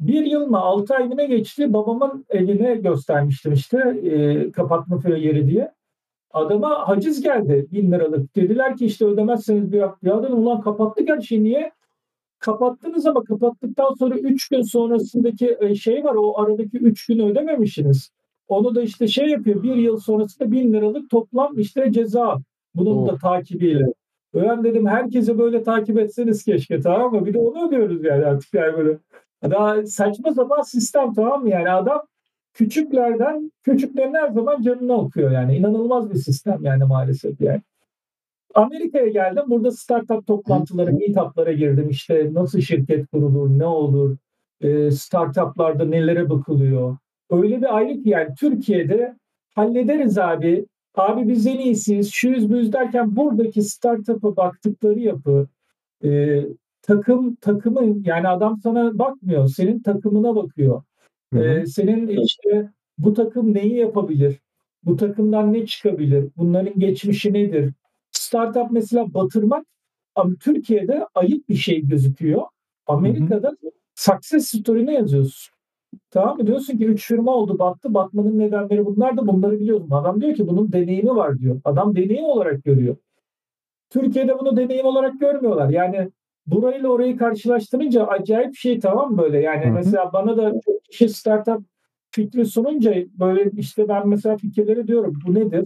Bir yıl mı altı ay mı ne geçti babamın eline göstermiştim işte e, kapatma yeri diye. Adama haciz geldi bin liralık. Dediler ki işte ödemezseniz bir ya dedim ulan kapattık her şeyi niye? Kapattınız ama kapattıktan sonra 3 gün sonrasındaki e, şey var o aradaki 3 günü ödememişsiniz. Onu da işte şey yapıyor bir yıl sonrasında bin liralık toplam işte ceza. Bunun da takibiyle. Ben dedim herkese böyle takip etseniz keşke tamam mı? Bir de onu ödüyoruz yani artık yani böyle. Daha saçma sapan sistem tamam mı? Yani adam küçüklerden küçüklerin her zaman canını okuyor yani. inanılmaz bir sistem yani maalesef yani. Amerika'ya geldim. Burada startup toplantıları, meetup'lara girdim. İşte nasıl şirket kurulur, ne olur, e, startuplarda nelere bakılıyor. Öyle bir ayrı ki yani Türkiye'de hallederiz abi. Abi biz en iyisiyiz, şuyuz buyuz derken buradaki startup'a baktıkları yapı, e, takım takımın yani adam sana bakmıyor, senin takımına bakıyor. Hı hı. Ee, senin işte bu takım neyi yapabilir? Bu takımdan ne çıkabilir? Bunların geçmişi nedir? Startup mesela batırmak ama Türkiye'de ayıp bir şey gözüküyor. Amerika'da success story'ne yazıyorsun. Tamam mı? Diyorsun ki 3 firma oldu battı. Batmanın nedenleri bunlar da bunları biliyorsun. Adam diyor ki bunun deneyimi var diyor. Adam deneyim olarak görüyor. Türkiye'de bunu deneyim olarak görmüyorlar. Yani burayla orayı karşılaştırınca acayip şey tamam böyle yani Hı hı. mesela bana da çok kişi startup fikri sununca böyle işte ben mesela fikirleri diyorum bu nedir?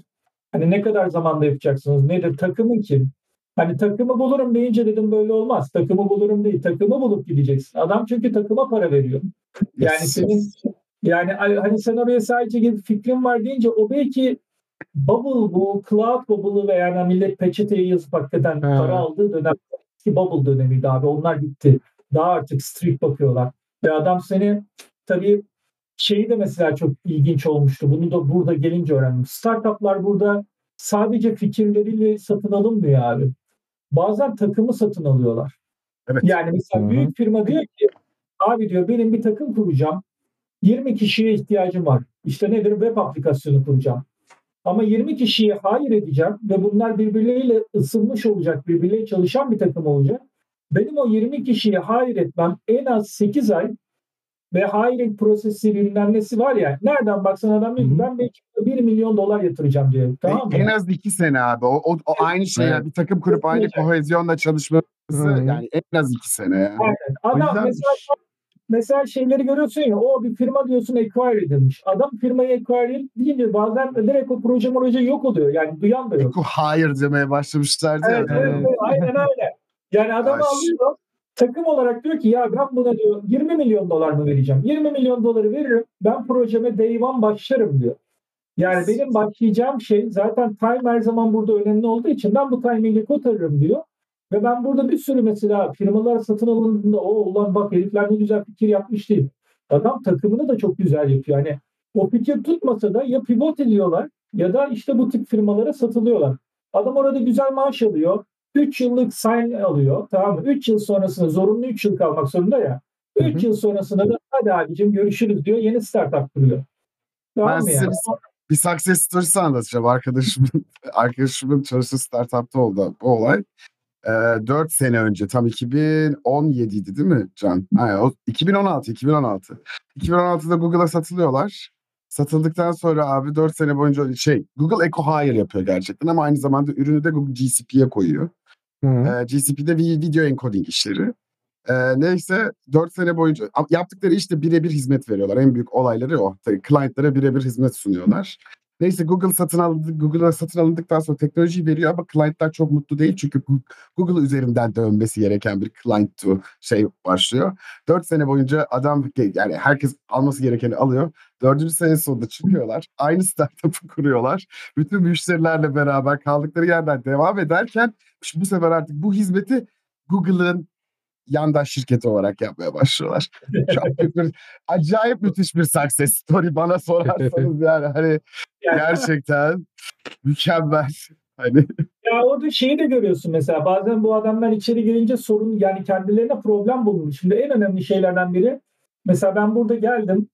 Hani ne kadar zamanda yapacaksınız? Nedir? Takımın kim? Hani takımı bulurum deyince dedim böyle olmaz. Takımı bulurum değil. Takımı bulup gideceksin. Adam çünkü takıma para veriyor. Yani senin yani hani sen oraya sadece bir fikrin var deyince o belki bubble bu cloud bubble'ı ve yani millet peçeteye yazıp hakikaten Ha. para aldığı dönem ki bubble dönemiydi abi. Onlar gitti. Daha artık street bakıyorlar. Ve adam seni tabii şeyi de mesela çok ilginç olmuştu. Bunu da burada gelince öğrendim. Startuplar burada sadece fikirleriyle satın alınmıyor abi. Bazen takımı satın alıyorlar. Evet. Yani mesela Hı hı. büyük firma diyor ki abi diyor benim bir takım kuracağım. 20 kişiye ihtiyacım var. İşte nedir? Web aplikasyonu kuracağım. Ama 20 kişiye hayır edeceğim ve bunlar birbirleriyle ısınmış olacak, birbirleriyle çalışan bir takım olacak. Benim o 20 kişiye hayır etmem en az 8 ay ve hiring prosesi bilmem nesi var ya. Nereden baksan adam diyor ki ben belki 1 milyon dolar yatıracağım diyor. Tamam mı? En az iki sene abi. O, o, o aynı şey. Evet. yani. Bir takım kurup aynı kohezyonla çalışması Hı. yani en az iki sene ya. Aynen. Adam yüzden- mesela mesela şeyleri görüyorsun ya o bir firma diyorsun acquire edilmiş. Adam firmayı acquire deyince bazen direkt o proje proje yok oluyor. Yani duyan da yok. Eko hayır demeye başlamışlardı ya. Evet, evet, evet, aynen öyle. Yani adamı Ay. Takım olarak diyor ki ya ben buna diyor 20 milyon dolar mı vereceğim? 20 milyon doları veririm. Ben projeme day one başlarım diyor. Yani benim başlayacağım şey zaten time her zaman burada önemli olduğu için ben bu timing'i kotarırım diyor. Ve ben burada bir sürü mesela firmalar satın alındığında o ulan bak herifler ne güzel fikir yapmış değil. Adam takımını da çok güzel yapıyor. Yani o fikir tutmasa da ya pivot ediyorlar ya da işte bu tip firmalara satılıyorlar. Adam orada güzel maaş alıyor. 3 yıllık sign alıyor. Tamam mı? 3 yıl sonrasında zorunlu 3 yıl kalmak zorunda ya. 3 yıl sonrasında da hadi abicim görüşürüz diyor. Yeni startup kuruyor. Tamam Ben mı size yani? bir, success story'si anlatacağım. Arkadaşımın, arkadaşımın çalıştığı startupta oldu bu olay. Ee, 4 sene önce tam 2017 idi değil mi Can? O 2016 2016. 2016'da Google'a satılıyorlar. Satıldıktan sonra abi 4 sene boyunca şey Google Echo Hire yapıyor gerçekten ama aynı zamanda ürünü de Google GCP'ye koyuyor. Ee, GCP'de vi- video encoding işleri. Ee, neyse 4 sene boyunca yaptıkları işte birebir hizmet veriyorlar. En büyük olayları o. Tabii Client'lara birebir hizmet sunuyorlar. Neyse Google satın alındı, Google'a satın alındıktan sonra teknolojiyi veriyor ama client'lar çok mutlu değil çünkü Google üzerinden dönmesi gereken bir client to şey başlıyor. 4 sene boyunca adam yani herkes alması gerekeni alıyor. Dördüncü sene sonunda çıkıyorlar. Aynı startup'ı kuruyorlar. Bütün müşterilerle beraber kaldıkları yerden devam ederken bu sefer artık bu hizmeti Google'ın yandaş şirketi olarak yapmaya başlıyorlar. Çok büyük bir, acayip müthiş bir success story bana sorarsanız yani hani gerçekten mükemmel. Hani Ya orada şeyi de görüyorsun mesela bazen bu adamlar içeri girince sorun yani kendilerine problem bulmuş. Şimdi en önemli şeylerden biri mesela ben burada geldim.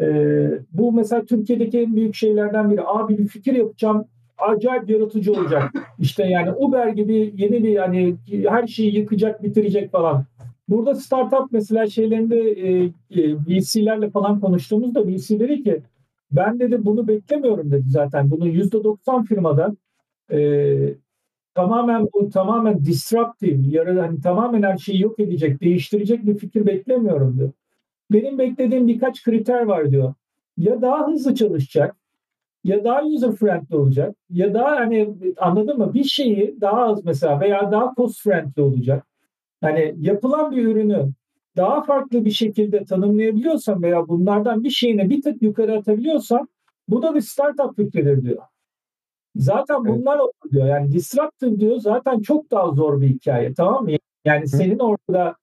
Ee, bu mesela Türkiye'deki en büyük şeylerden biri. Abi bir fikir yapacağım. Acayip yaratıcı olacak. İşte yani Uber gibi yeni bir hani her şeyi yıkacak, bitirecek falan. Burada startup mesela şeylerinde e, e, VC'lerle falan konuştuğumuzda VC dedi ki ben dedi bunu beklemiyorum dedi zaten. Bunu %90 firmada e, tamamen bu tamamen disruptive, yarı hani tamamen her şeyi yok edecek, değiştirecek bir fikir beklemiyorum diyor. Benim beklediğim birkaç kriter var diyor. Ya daha hızlı çalışacak, ya daha user friendly olacak, ya daha hani anladın mı? Bir şeyi daha az mesela veya daha cost friendly olacak. Yani yapılan bir ürünü daha farklı bir şekilde tanımlayabiliyorsan veya bunlardan bir şeyini bir tık yukarı atabiliyorsan bu da bir startup fikridir diyor. Zaten Evet. bunlar olur diyor. Yani disruptive diyor zaten çok daha zor bir hikaye tamam mı? Yani senin orada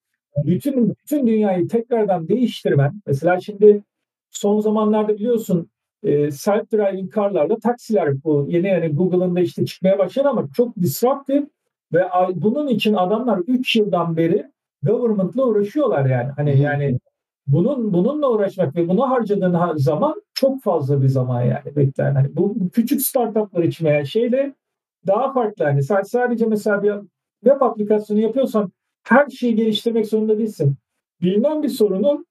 bütün bütün dünyayı tekrardan değiştirmen. Mesela şimdi son zamanlarda biliyorsun e, self-driving car'larla taksiler bu yeni yani Google'ın da işte çıkmaya başladı ama çok disruptive ve bunun için adamlar 3 yıldan beri government'la uğraşıyorlar yani. Hani hı. yani bunun bununla uğraşmak ve buna harcadığın ha- zaman çok fazla bir zaman yani bekler. Hani bu, küçük startuplar için veya şeyle daha farklı. Yani sen sadece mesela bir web aplikasyonu yapıyorsan her şeyi geliştirmek zorunda değilsin. Bilinen bir sorunu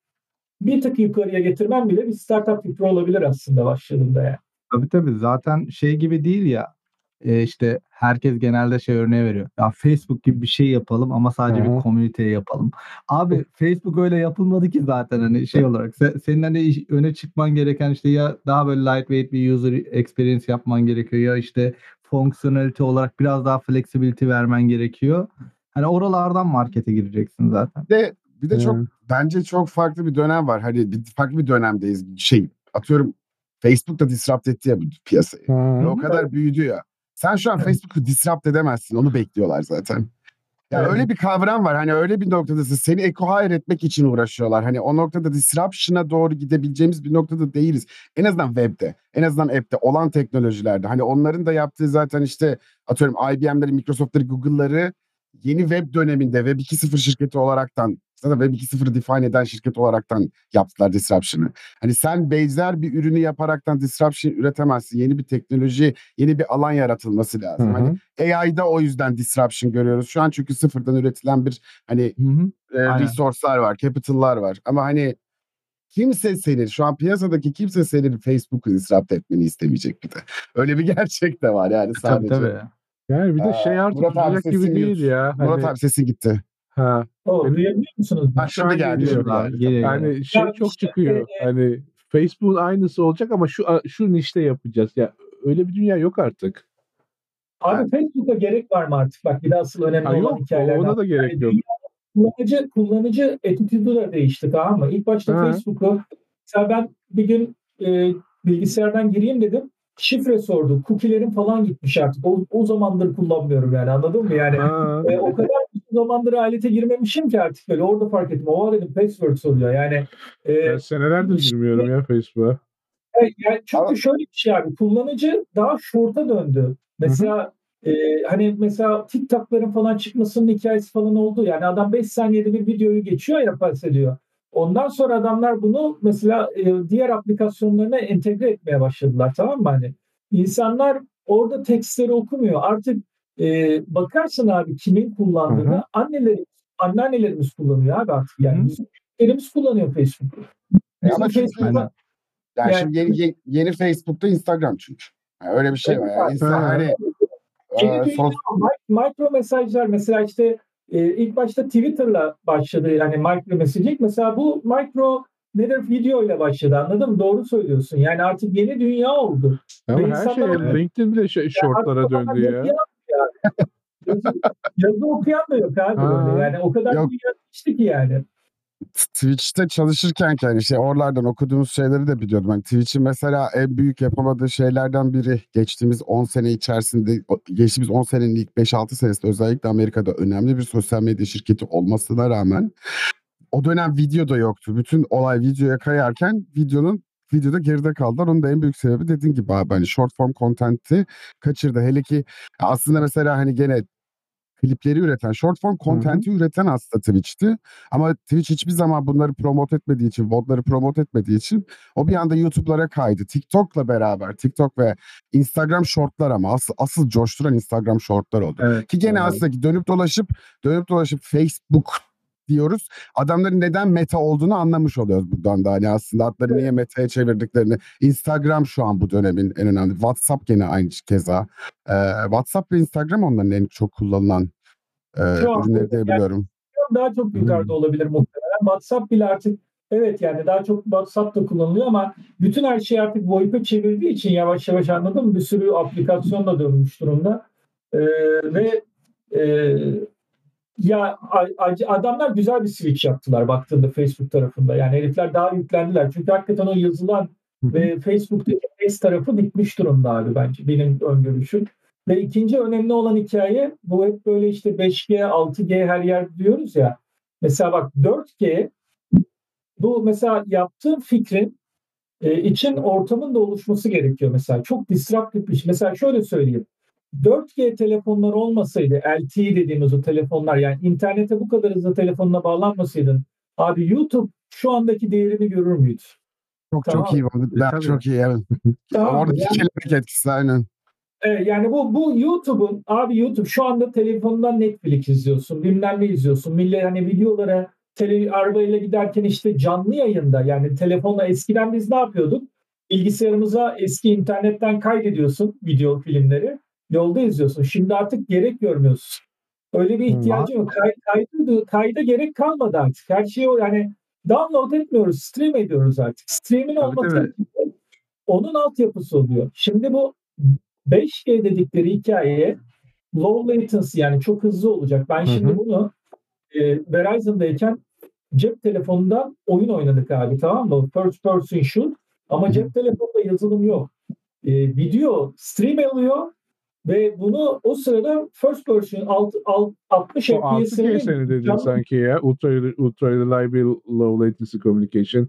bir tık yukarıya getirmen bile bir startup fikri olabilir aslında başladığında yani. Tabii tabii zaten şey gibi değil ya e, işte herkes genelde şey örneği veriyor. Ya Facebook gibi bir şey yapalım ama sadece Hı hı. bir komüniteye yapalım. Abi Facebook öyle yapılmadı ki zaten hani şey olarak. Se- senin hani öne çıkman gereken işte ya daha böyle lightweight bir user experience yapman gerekiyor ya işte fonksiyonelite olarak biraz daha flexibility vermen gerekiyor. Hani oralardan markete gireceksin zaten. De bir de çok Hı. bence çok farklı bir dönem var. Hani bir, farklı bir dönemdeyiz. Şey atıyorum Facebook da disrupt etti ya bu piyasayı. Ve o kadar büyüdü ya. Sen şu an Facebook'u disrupt edemezsin. Onu bekliyorlar zaten. Ya Evet. öyle bir kavram var. Hani öyle bir noktadasın. Seni eco-hire etmek için uğraşıyorlar. Hani o noktada disruption'a doğru gidebileceğimiz bir noktada değiliz. En azından webde, en azından app'te olan teknolojilerde. Hani onların da yaptığı zaten işte atıyorum IBM'leri, Microsoft'ları, Google'ları yeni web döneminde Web 2.0 şirketi olaraktan zaten Web 2.0'ı define eden şirket olaraktan yaptılar disruption'ı. Hani sen benzer bir ürünü yaparaktan disruption üretemezsin. Yeni bir teknoloji, yeni bir alan yaratılması Hı lazım. Hani hı. AI'da o yüzden disruption görüyoruz. Şu an çünkü sıfırdan üretilen bir hani Hı hı. e, resource'lar var, capital'lar var. Ama hani kimse senin şu an piyasadaki kimse senin Facebook'u disrupt etmeni istemeyecek bir de. Öyle bir gerçek de var yani Tabii sadece. tabii. Yani bir de Aa, şey artık Murat duracak gibi değil ya. Murat Hani, abi sesin gitti. ha. O, Benim- duyabiliyor musunuz? Ha, şimdi an geldi. Yani şey Ya çok işte, çıkıyor. e, Hani Facebook'un aynısı olacak ama şu şu nişte yapacağız. Ya öyle bir dünya yok artık. Abi Facebook'a gerek var mı artık? Bak bir de asıl önemli Ha, olan yok hikayelerden. ona da gerek Yani yok. dünya- kullanıcı kullanıcı attitude'u da değişti tamam mı? İlk başta Ha. Facebook'u mesela ben bir gün e, bilgisayardan gireyim dedim. Şifre sordu. Cookie'lerim falan gitmiş artık. O, o zamandır kullanmıyorum yani anladın mı? Yani e, o kadar uzun zamandır alete girmemişim ki artık böyle orada fark ettim. O dedim password soruyor yani. E, Ben senelerdir girmiyorum ya Facebook'a. Evet, yani çünkü Ama- şöyle bir şey abi kullanıcı daha short'a döndü. Mesela e, hani mesela TikTok'ların falan çıkmasının hikayesi falan oldu. Yani adam 5 saniyede bir videoyu geçiyor ya ediyor. Ondan sonra adamlar bunu mesela e, diğer aplikasyonlarına entegre etmeye başladılar tamam mı? Hani insanlar orada tekstleri okumuyor. Artık e, bakarsın abi kimin kullandığını Hı hı. annelerimiz, anneannelerimiz kullanıyor abi artık. Yani Hı hı. bizim çocuklarımız kullanıyor Facebook'u. E ama Facebook'ta-. Yani, Yani- şimdi yeni, yeni, yeni Facebook'ta Instagram çünkü. Yani öyle bir şey var. Yani insan Ha. hani Yeni e, sos- mi- mikro mesajlar mesela işte e, ilk başta Twitter'la başladı yani micro messaging. Mesela bu micro nedir video ile başladı anladın mı? Doğru söylüyorsun. Yani artık yeni dünya oldu. Ama Ve her şey insanlar- LinkedIn bile şey, shortlara döndü ya. yani. yazı, yazı okuyan da yok abi Ha. böyle. Yani o kadar Yok. dünya değişti ki yani. Twitch'te çalışırken ki hani şey oralardan okuduğumuz şeyleri de biliyordum. Hani Twitch'in mesela en büyük yapamadığı şeylerden biri geçtiğimiz 10 sene içerisinde geçtiğimiz 10 senenin ilk 5-6 senesinde özellikle Amerika'da önemli bir sosyal medya şirketi olmasına rağmen o dönem video da yoktu. Bütün olay videoya kayarken videonun videoda geride kaldılar. Onun da en büyük sebebi dediğin gibi abi hani short form content'i kaçırdı. Hele ki aslında mesela hani gene klipleri üreten, short form content'i üreten aslında Twitch'ti. Ama Twitch hiçbir zaman bunları promote etmediği için, VOD'ları promote etmediği için o bir anda YouTube'lara kaydı. TikTok'la beraber, TikTok ve Instagram shortlar ama asıl, asıl coşturan Instagram shortlar oldu. Evet. Ki gene Evet. aslında ki dönüp dolaşıp dönüp dolaşıp Facebook diyoruz. Adamların neden meta olduğunu anlamış oluyoruz buradan da. Hani aslında adları niye meta'ya çevirdiklerini. Instagram şu an bu dönemin en önemli. WhatsApp gene aynı keza. Ee, WhatsApp ve Instagram onların en çok kullanılan e, ürünleri diye yani- daha çok yukarıda olabilir muhtemelen. WhatsApp bile artık evet yani daha çok WhatsApp da kullanılıyor ama bütün her şey artık VoIP'e çevirdiği için yavaş yavaş anladım bir sürü aplikasyon da dönmüş durumda. Ee, ve e, ya adamlar güzel bir switch yaptılar baktığında Facebook tarafında. Yani herifler daha yüklendiler. Çünkü hakikaten o yazılan ve Facebook'taki base tarafı bitmiş durumda abi bence benim öngörüşüm. Ve ikinci önemli olan hikaye bu hep böyle işte 5G, 6G her yer diyoruz ya. Mesela bak 4G bu mesela yaptığın fikrin e, için ortamın da oluşması gerekiyor mesela. Çok disruptif bir şey. Mesela şöyle söyleyeyim. 4G telefonlar olmasaydı LTE dediğimiz o telefonlar yani internete bu kadar hızlı telefonuna bağlanmasaydın abi YouTube şu andaki değerini görür müydü? Çok Tamam. çok iyi. Ben tabii. çok iyi. Evet. Tamam? Oradaki Yani- kelebek etkisi aynen. Evet, yani bu bu YouTube'un abi YouTube şu anda telefondan Netflix izliyorsun, bilmem ne izliyorsun. Millet hani videolara tele, arabayla giderken işte canlı yayında yani telefonla eskiden biz ne yapıyorduk? Bilgisayarımıza eski internetten kaydediyorsun video filmleri. Yolda izliyorsun. Şimdi artık gerek görmüyorsun. Öyle bir ihtiyacı yok. Kay, kaydı, kayda gerek kalmadı artık. Her şeyi yani download etmiyoruz, stream ediyoruz artık. Stream'in olması tabii. onun altyapısı oluyor. Şimdi bu 5G dedikleri hikayeye low latency yani çok hızlı olacak. Ben şimdi hı. bunu e, Verizon'dayken cep telefonundan oyun oynadık abi tamam mı? First person shoot ama cep telefonunda yazılım yok. E, video stream alıyor ve bunu o sırada first person alt, alt, 60 O 6G FPS'ini seni dedin canlı- sanki ya. Ultra, ultra reliable low latency communication.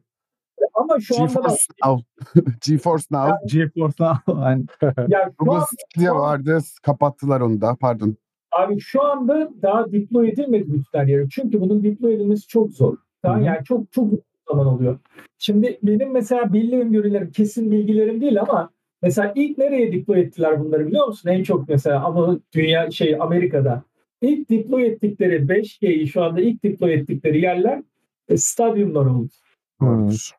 ama şu anda GeForce Now. GeForce Now. GeForce Now. Yani ya şu Google Stadia vardı. Kapattılar onu da. Pardon. Abi şu anda daha deploy edilmedi bütün yere. Çünkü bunun deploy edilmesi çok zor. Tamam, Hı hı. yani çok çok zaman oluyor. Şimdi benim mesela bilgi öngörülerim, kesin bilgilerim değil ama mesela ilk nereye deploy ettiler bunları biliyor musun? En çok mesela ama dünya şey Amerika'da. İlk deploy ettikleri 5G'yi şu anda ilk deploy ettikleri yerler e, stadyumlar oldu. Doğrudur.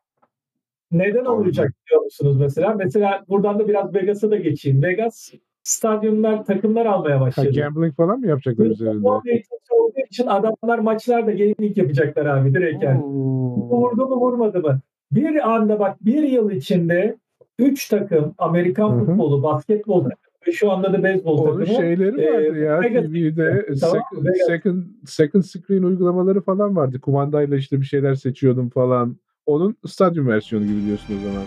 Neden olacak biliyor musunuz mesela? Mesela buradan da biraz Vegas'a da geçeyim. Vegas stadyumlar takımlar almaya Ha, başladı. gambling falan mı yapacaklar üzerinde? Futbol eğitimci olduğu için adamlar maçlarda gaming yapacaklar abi direkt yani. Vurdu mu vurmadı mı? Bir anda bak bir yıl içinde 3 takım Amerikan Hı hı. futbolu, basketbol takımı Ve şu anda da beyzbol Onun takımı. şeyleri Ee, vardı ya Vegas- TV'de Tamam, second, Vegas- second, second screen uygulamaları falan vardı. Kumandayla işte bir şeyler seçiyordum falan. Onun stadyum versiyonu gibi diyorsun o zaman.